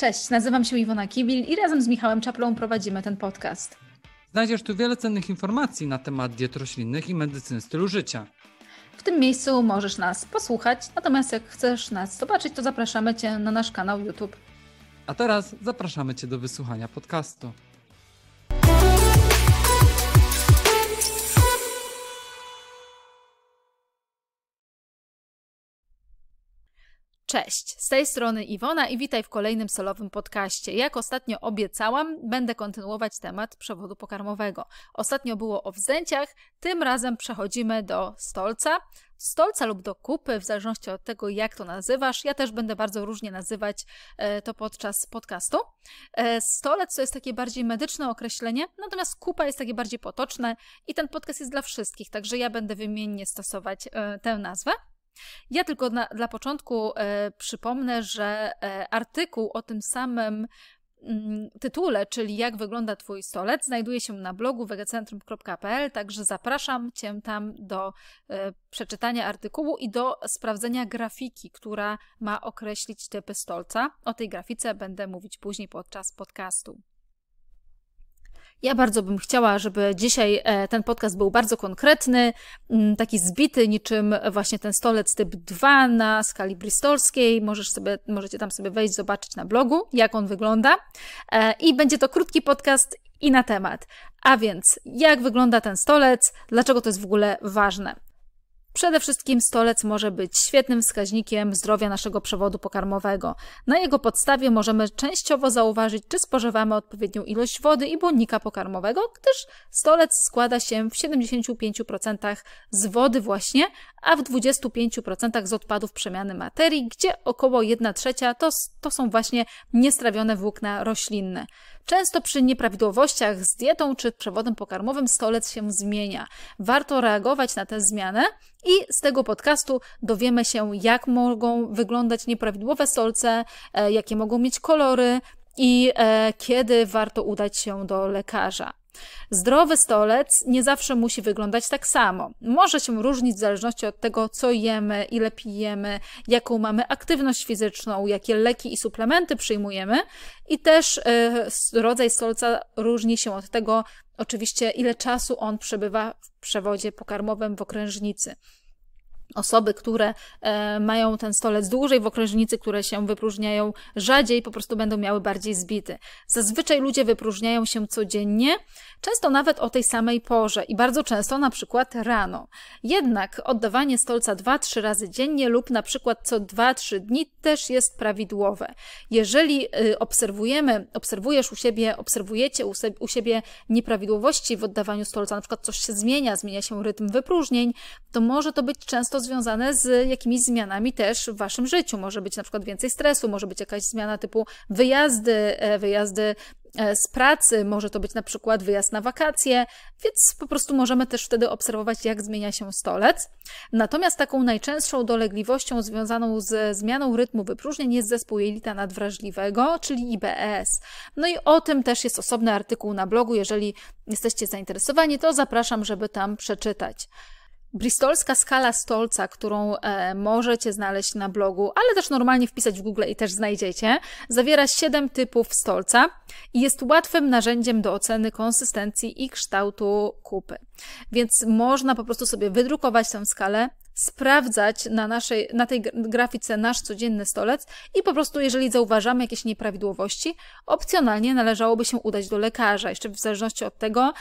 Cześć, nazywam się Iwona Kibil i razem z Michałem Czaplą prowadzimy ten podcast. Znajdziesz tu wiele cennych informacji na temat diet roślinnych i medycyny stylu życia. W tym miejscu możesz nas posłuchać, natomiast jak chcesz nas zobaczyć, to zapraszamy Cię na nasz kanał YouTube. A teraz zapraszamy Cię do wysłuchania podcastu. Cześć, z tej strony Iwona i witaj w kolejnym solowym podcaście. Jak ostatnio obiecałam, będę kontynuować temat przewodu pokarmowego. Ostatnio było o wzdęciach, tym razem przechodzimy do stolca. Stolca lub do kupy, w zależności od tego, jak to nazywasz. Ja też będę bardzo różnie nazywać e, to podczas podcastu. E, stolec to jest takie bardziej medyczne określenie, natomiast kupa jest takie bardziej potoczne i ten podcast jest dla wszystkich, także ja będę wymiennie stosować e, tę nazwę. Ja tylko na, dla początku e, przypomnę, że e, artykuł o tym samym mm, tytule, czyli jak wygląda Twój stolec, znajduje się na blogu wegacentrum.pl, także zapraszam Cię tam do e, przeczytania artykułu i do sprawdzenia grafiki, która ma określić typy stolca. O tej grafice będę mówić później podczas podcastu. Ja bardzo bym chciała, żeby dzisiaj e, ten podcast był bardzo konkretny, mm, taki zbity, niczym właśnie ten stolec typ 2 na skali bristolskiej. Możesz sobie, możecie tam sobie wejść, zobaczyć na blogu, jak on wygląda. E, I będzie to krótki podcast i na temat. A więc, jak wygląda ten stolec, dlaczego to jest w ogóle ważne? Przede wszystkim stolec może być świetnym wskaźnikiem zdrowia naszego przewodu pokarmowego. Na jego podstawie możemy częściowo zauważyć, czy spożywamy odpowiednią ilość wody i błonnika pokarmowego, gdyż stolec składa się w 75% z wody właśnie, a w 25% z odpadów przemiany materii, gdzie około 1 trzecia to, to są właśnie niestrawione włókna roślinne. Często przy nieprawidłowościach z dietą czy przewodem pokarmowym stolec się zmienia. Warto reagować na tę zmianę i z tego podcastu dowiemy się, jak mogą wyglądać nieprawidłowe stolce, e, jakie mogą mieć kolory i e, kiedy warto udać się do lekarza. Zdrowy stolec nie zawsze musi wyglądać tak samo. Może się różnić w zależności od tego, co jemy, ile pijemy, jaką mamy aktywność fizyczną, jakie leki i suplementy przyjmujemy, i też y, rodzaj stolca różni się od tego, oczywiście, ile czasu on przebywa w przewodzie pokarmowym w okrężnicy. Osoby, które e, mają ten stolec dłużej w okrężnicy, które się wypróżniają rzadziej, po prostu będą miały bardziej zbity. Zazwyczaj ludzie wypróżniają się codziennie, często nawet o tej samej porze i bardzo często na przykład rano. Jednak oddawanie stolca 2-3 razy dziennie lub na przykład co 2-3 dni też jest prawidłowe. Jeżeli y, obserwujemy, obserwujesz u siebie, obserwujecie u siebie nieprawidłowości w oddawaniu stolca, na przykład coś się zmienia, zmienia się rytm wypróżnień, to może to być często związane z jakimiś zmianami też w waszym życiu. Może być na przykład więcej stresu, może być jakaś zmiana typu wyjazdy, e, wyjazdy e, z pracy, może to być na przykład wyjazd na wakacje, więc po prostu możemy też wtedy obserwować, jak zmienia się stolec. Natomiast taką najczęstszą dolegliwością związaną z zmianą rytmu wypróżnień jest zespół jelita nadwrażliwego, czyli IBS. No i o tym też jest osobny artykuł na blogu. Jeżeli jesteście zainteresowani, to zapraszam, żeby tam przeczytać. Bristolska skala stolca, którą e, możecie znaleźć na blogu, ale też normalnie wpisać w Google i też znajdziecie, zawiera 7 typów stolca i jest łatwym narzędziem do oceny konsystencji i kształtu kupy. Więc można po prostu sobie wydrukować tę skalę, sprawdzać na, naszej, na tej grafice nasz codzienny stolec i po prostu, jeżeli zauważamy jakieś nieprawidłowości, opcjonalnie należałoby się udać do lekarza, jeszcze w zależności od tego,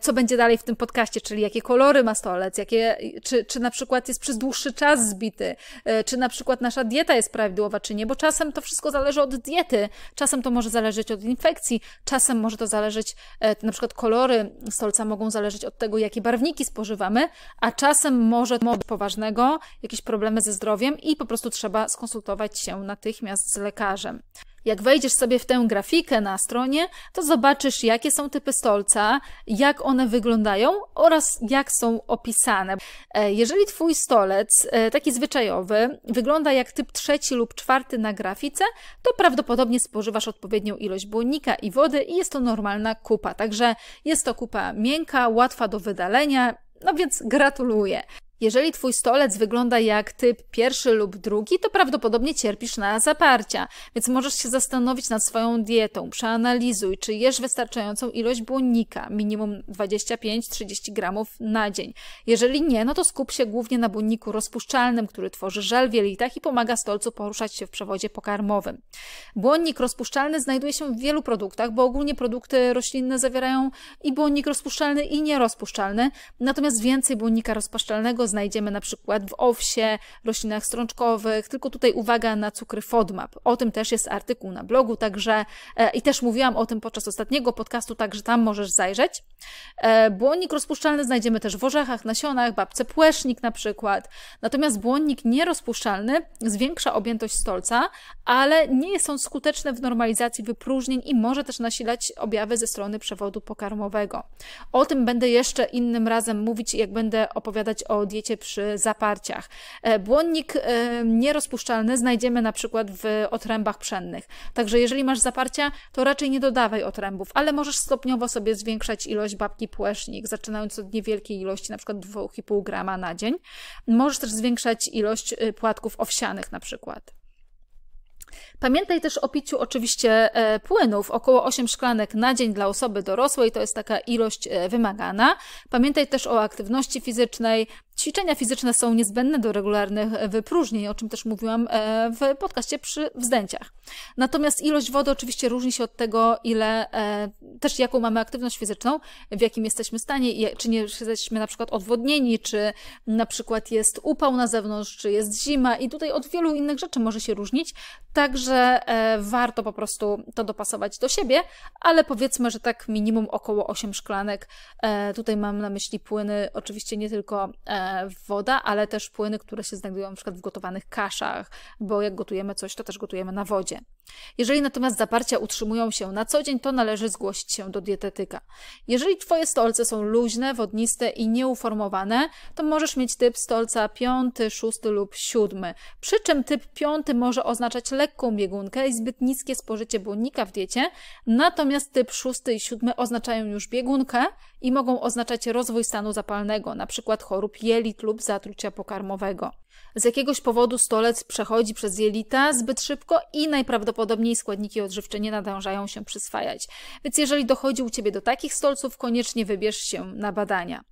co będzie dalej w tym podcaście, czyli jakie kolory ma stolec, jakie, czy, czy na przykład jest przez dłuższy czas zbity, e, czy na przykład nasza dieta jest prawidłowa, czy nie, bo czasem to wszystko zależy od diety, czasem to może zależeć od infekcji, czasem może to zależeć, e, na przykład kolory stolca mogą zależeć od tego, jakie barwniki spożywamy, a czasem może być poważnego, jakieś problemy ze zdrowiem i po prostu trzeba skonsultować się natychmiast z lekarzem. Jak wejdziesz sobie w tę grafikę na stronie, to zobaczysz, jakie są typy stolca, jak one wyglądają oraz jak są opisane. E, jeżeli Twój stolec, e, taki zwyczajowy, wygląda jak typ trzeci lub czwarty na grafice, to prawdopodobnie spożywasz odpowiednią ilość błonnika i wody i jest to normalna kupa. Także jest to kupa miękka, łatwa do wydalenia, no więc gratuluję. Jeżeli twój stolec wygląda jak typ pierwszy lub drugi, to prawdopodobnie cierpisz na zaparcia, więc możesz się zastanowić nad swoją dietą. Przeanalizuj, czy jesz wystarczającą ilość błonnika, minimum 25-30 gramów na dzień. Jeżeli nie, no to skup się głównie na błonniku rozpuszczalnym, który tworzy żel w jelitach i pomaga stolcu poruszać się w przewodzie pokarmowym. Błonnik rozpuszczalny znajduje się w wielu produktach, bo ogólnie produkty roślinne zawierają i błonnik rozpuszczalny i nierozpuszczalny, natomiast więcej błonnika rozpuszczalnego znajdziemy na przykład w owsie, roślinach strączkowych, tylko tutaj uwaga na cukry FODMAP. O tym też jest artykuł na blogu, także e, i też mówiłam o tym podczas ostatniego podcastu, także tam możesz zajrzeć. E, błonnik rozpuszczalny znajdziemy też w orzechach, nasionach, babce płesznik na przykład. Natomiast błonnik nierozpuszczalny zwiększa objętość stolca, ale nie jest on skuteczny w normalizacji wypróżnień i może też nasilać objawy ze strony przewodu pokarmowego. O tym będę jeszcze innym razem mówić, jak będę opowiadać o diecie diecie przy zaparciach. E, błonnik e, nierozpuszczalny znajdziemy na przykład w otrębach pszennych. Także jeżeli masz zaparcia, to raczej nie dodawaj otrębów, ale możesz stopniowo sobie zwiększać ilość babki płesznik, zaczynając od niewielkiej ilości, na przykład 2,5 grama na dzień. Możesz też zwiększać ilość y, płatków owsianych na przykład. Pamiętaj też o piciu oczywiście e, płynów, około 8 szklanek na dzień dla osoby dorosłej, to jest taka ilość wymagana. Pamiętaj też o aktywności fizycznej, Ćwiczenia fizyczne są niezbędne do regularnych wypróżnień, o czym też mówiłam e, w podcaście przy wzdęciach. Natomiast ilość wody oczywiście różni się od tego, ile e, też jaką mamy aktywność fizyczną, w jakim jesteśmy stanie, czy nie jesteśmy na przykład odwodnieni, czy na przykład jest upał na zewnątrz, czy jest zima i tutaj od wielu innych rzeczy może się różnić, także e, warto po prostu to dopasować do siebie, ale powiedzmy, że tak minimum około 8 szklanek. Tutaj mam na myśli płyny, oczywiście nie tylko woda, ale też płyny, które się znajdują na przykład w gotowanych kaszach, bo jak gotujemy coś, to też gotujemy na wodzie. Jeżeli natomiast zaparcia utrzymują się na co dzień, to należy zgłosić się do dietetyka. Jeżeli Twoje stolce są luźne, wodniste i nieuformowane, to możesz mieć typ stolca piąty, szósty lub siódmy. Przy czym typ piąty może oznaczać lekką biegunkę i zbyt niskie spożycie błonnika w diecie, natomiast typ szósty i siódmy oznaczają już biegunkę i mogą oznaczać rozwój stanu zapalnego, np. chorób jelit lub zatrucia pokarmowego. Z jakiegoś powodu stolec przechodzi przez jelita zbyt szybko i najprawdopodobniej składniki odżywcze nie nadążają się przyswajać. Więc jeżeli dochodzi u Ciebie do takich stolców, koniecznie wybierz się na badania.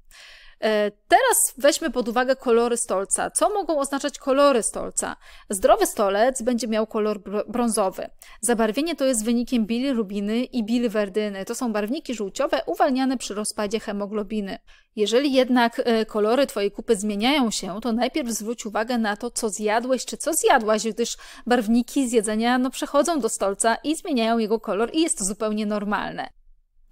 E, teraz weźmy pod uwagę kolory stolca. Co mogą oznaczać kolory stolca? Zdrowy stolec będzie miał kolor brązowy. Zabarwienie to jest wynikiem bilirubiny i bilwerdyny. To są barwniki żółciowe uwalniane przy rozpadzie hemoglobiny. Jeżeli jednak e, kolory Twojej kupy zmieniają się, to najpierw zwróć uwagę na to, co zjadłeś czy co zjadłaś, gdyż barwniki z jedzenia no, przechodzą do stolca i zmieniają jego kolor i jest to zupełnie normalne.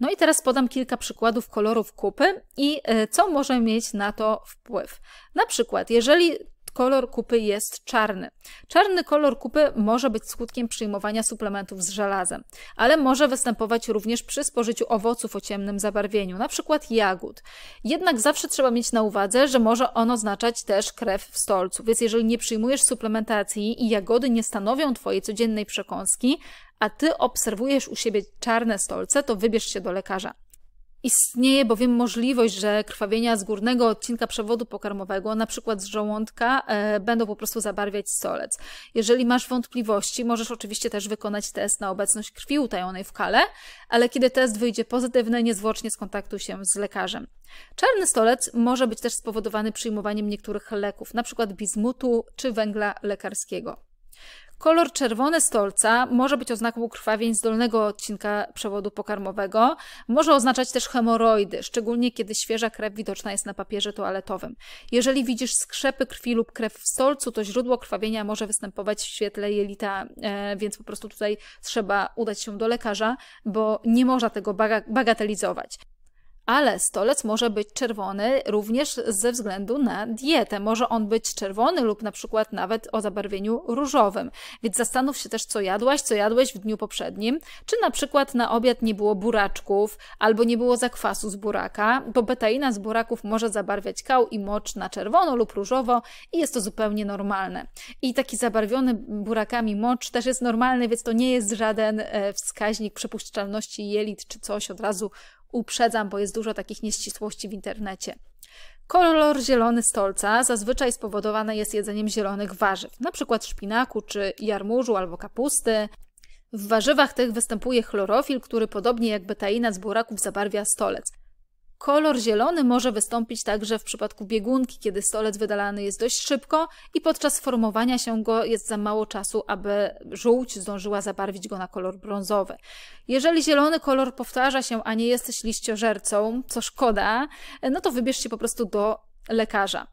No i teraz podam kilka przykładów kolorów kupy i e, co może mieć na to wpływ. Na przykład, jeżeli kolor kupy jest czarny. Czarny kolor kupy może być skutkiem przyjmowania suplementów z żelazem, ale może występować również przy spożyciu owoców o ciemnym zabarwieniu, np. jagód. Jednak zawsze trzeba mieć na uwadze, że może on oznaczać też krew w stolcu, więc jeżeli nie przyjmujesz suplementacji i jagody nie stanowią Twojej codziennej przekąski, a Ty obserwujesz u siebie czarne stolce, to wybierz się do lekarza. Istnieje bowiem możliwość, że krwawienia z górnego odcinka przewodu pokarmowego, na przykład z żołądka, e, będą po prostu zabarwiać stolec. Jeżeli masz wątpliwości, możesz oczywiście też wykonać test na obecność krwi utajonej w kale, ale kiedy test wyjdzie pozytywny, niezwłocznie skontaktuj się z lekarzem. Czarny stolec może być też spowodowany przyjmowaniem niektórych leków, np. bizmutu czy węgla lekarskiego. Kolor czerwony stolca może być oznaką krwawień z dolnego odcinka przewodu pokarmowego. Może oznaczać też hemoroidy, szczególnie kiedy świeża krew widoczna jest na papierze toaletowym. Jeżeli widzisz skrzepy krwi lub krew w stolcu, to źródło krwawienia może występować w świetle jelita, e, więc po prostu tutaj trzeba udać się do lekarza, bo nie można tego bagatelizować. Ale stolec może być czerwony również ze względu na dietę. Może on być czerwony lub na przykład nawet o zabarwieniu różowym. Więc zastanów się też, co jadłaś, co jadłeś w dniu poprzednim. Czy na przykład na obiad nie było buraczków albo nie było zakwasu z buraka, bo betaina z buraków może zabarwiać kał i mocz na czerwono lub różowo i jest to zupełnie normalne. I taki zabarwiony burakami mocz też jest normalny, więc to nie jest żaden e, wskaźnik przepuszczalności jelit czy coś od razu uprzedzam, bo jest dużo takich nieścisłości w internecie. Kolor zielony stolca zazwyczaj spowodowany jest jedzeniem zielonych warzyw, np. szpinaku czy jarmużu albo kapusty. W warzywach tych występuje chlorofil, który podobnie jak betaina z buraków zabarwia stolec. Kolor zielony może wystąpić także w przypadku biegunki, kiedy stolec wydalany jest dość szybko i podczas formowania się go jest za mało czasu, aby żółć zdążyła zabarwić go na kolor brązowy. Jeżeli zielony kolor powtarza się, a nie jesteś liściożercą, co szkoda, no to wybierz się po prostu do lekarza.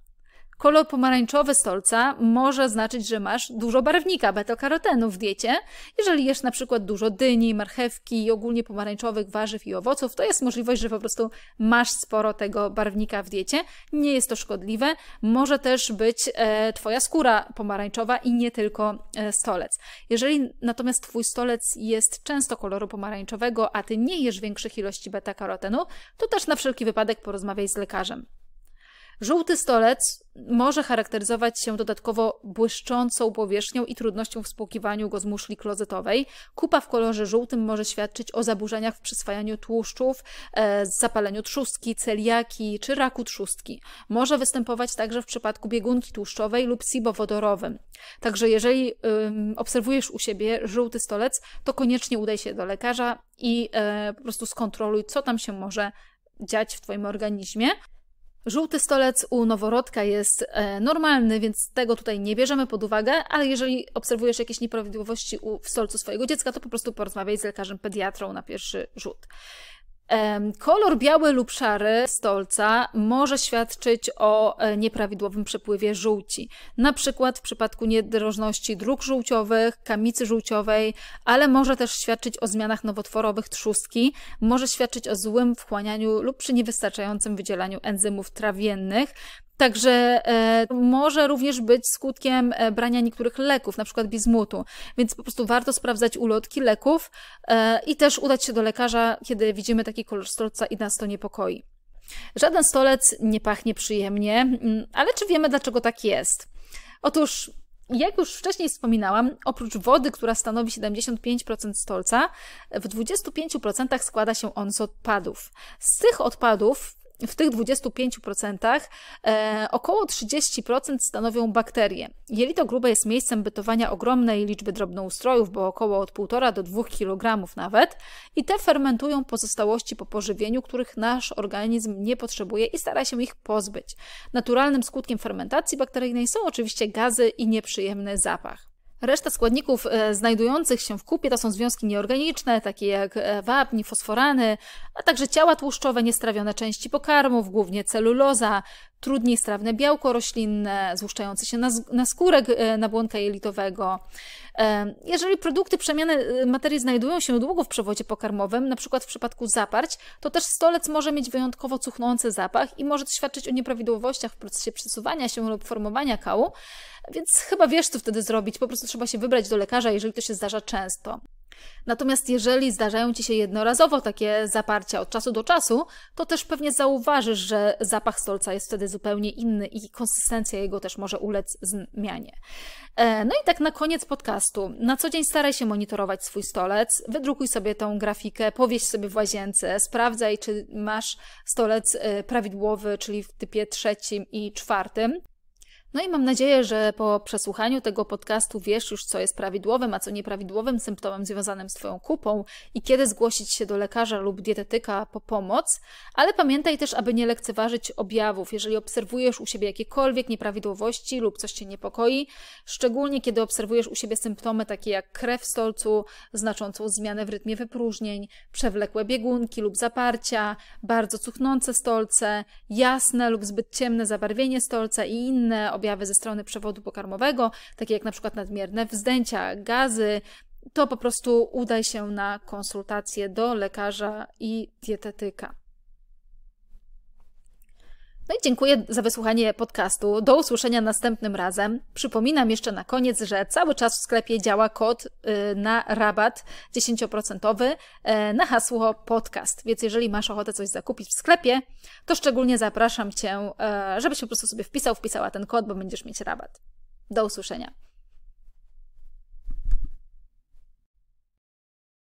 Kolor pomarańczowy stolca może znaczyć, że masz dużo barwnika beta-karotenu w diecie. Jeżeli jesz na przykład dużo dyni, marchewki i ogólnie pomarańczowych warzyw i owoców, to jest możliwość, że po prostu masz sporo tego barwnika w diecie. Nie jest to szkodliwe. Może też być e, Twoja skóra pomarańczowa i nie tylko e, stolec. Jeżeli natomiast Twój stolec jest często koloru pomarańczowego, a Ty nie jesz większych ilości beta-karotenu, to też na wszelki wypadek porozmawiaj z lekarzem. Żółty stolec może charakteryzować się dodatkowo błyszczącą powierzchnią i trudnością w spłukiwaniu go z muszli klozetowej. Kupa w kolorze żółtym może świadczyć o zaburzeniach w przyswajaniu tłuszczów, e, zapaleniu trzustki, celiaki czy raku trzustki. Może występować także w przypadku biegunki tłuszczowej lub SIBO wodorowym. Także jeżeli obserwujesz u siebie żółty stolec, to koniecznie udaj się do lekarza i e, po prostu skontroluj, co tam się może dziać w Twoim organizmie. Żółty stolec u noworodka jest e, normalny, więc tego tutaj nie bierzemy pod uwagę, ale jeżeli obserwujesz jakieś nieprawidłowości w stolcu swojego dziecka, to po prostu porozmawiaj z lekarzem pediatrą na pierwszy rzut. Kolor biały lub szary stolca może świadczyć o e, nieprawidłowym przepływie żółci. Na przykład w przypadku niedrożności dróg żółciowych, kamicy żółciowej, ale może też świadczyć o zmianach nowotworowych trzustki, może świadczyć o złym wchłanianiu lub przy niewystarczającym wydzielaniu enzymów trawiennych. Także e, może również być skutkiem e, brania niektórych leków, na przykład bizmutu. Więc po prostu warto sprawdzać ulotki leków e, i też udać się do lekarza, kiedy widzimy taki kolor stolca i nas to niepokoi. Żaden stolec nie pachnie przyjemnie, mm, ale czy wiemy, dlaczego tak jest? Otóż jak już wcześniej wspominałam, oprócz wody, która stanowi 75% stolca, w 25% składa się on z odpadów. Z tych odpadów w tych 25% e, około 30% stanowią bakterie. Jelito grube jest miejscem bytowania ogromnej liczby drobnoustrojów, bo około od 1,5 do 2 kg nawet, i te fermentują pozostałości po pożywieniu, których nasz organizm nie potrzebuje i stara się ich pozbyć. Naturalnym skutkiem fermentacji bakteryjnej są oczywiście gazy i nieprzyjemny zapach. Reszta składników e, znajdujących się w kupie to są związki nieorganiczne, takie jak e, wapń, fosforany, a także ciała tłuszczowe, niestrawione części pokarmów, głównie celuloza, trudniej strawne białko roślinne, złuszczające się na, na skórek e, nabłonka jelitowego. Jeżeli produkty przemiany materii znajdują się długo w przewodzie pokarmowym, na przykład w przypadku zaparć, to też stolec może mieć wyjątkowo cuchnący zapach i może świadczyć o nieprawidłowościach w procesie przesuwania się lub formowania kału, więc chyba wiesz, co wtedy zrobić. Po prostu trzeba się wybrać do lekarza, jeżeli to się zdarza często. Natomiast jeżeli zdarzają Ci się jednorazowo takie zaparcia od czasu do czasu, to też pewnie zauważysz, że zapach stolca jest wtedy zupełnie inny i konsystencja jego też może ulec zmianie. E, no i tak na koniec podcastu. Na co dzień staraj się monitorować swój stolec, wydrukuj sobie tą grafikę, powieś sobie w łazience, sprawdzaj, czy masz stolec e, prawidłowy, czyli w typie trzecim i czwartym. No i mam nadzieję, że po przesłuchaniu tego podcastu wiesz już, co jest prawidłowym, a co nieprawidłowym symptomem związanym z Twoją kupą i kiedy zgłosić się do lekarza lub dietetyka po pomoc, ale pamiętaj też, aby nie lekceważyć objawów. Jeżeli obserwujesz u siebie jakiekolwiek nieprawidłowości lub coś Cię niepokoi, szczególnie kiedy obserwujesz u siebie symptomy takie jak krew w stolcu, znaczącą zmianę w rytmie wypróżnień, przewlekłe biegunki lub zaparcia, bardzo cuchnące stolce, jasne lub zbyt ciemne zabarwienie stolca i inne objawy ze strony przewodu pokarmowego, takie jak na przykład nadmierne wzdęcia, gazy, to po prostu udaj się na konsultację do lekarza i dietetyka. No i dziękuję za wysłuchanie podcastu. Do usłyszenia następnym razem. Przypominam jeszcze na koniec, że cały czas w sklepie działa kod y, na rabat 10% y, na hasło podcast. Więc jeżeli masz ochotę coś zakupić w sklepie, to szczególnie zapraszam Cię, y, żebyś po prostu sobie wpisał, wpisała ten kod, bo będziesz mieć rabat. Do usłyszenia.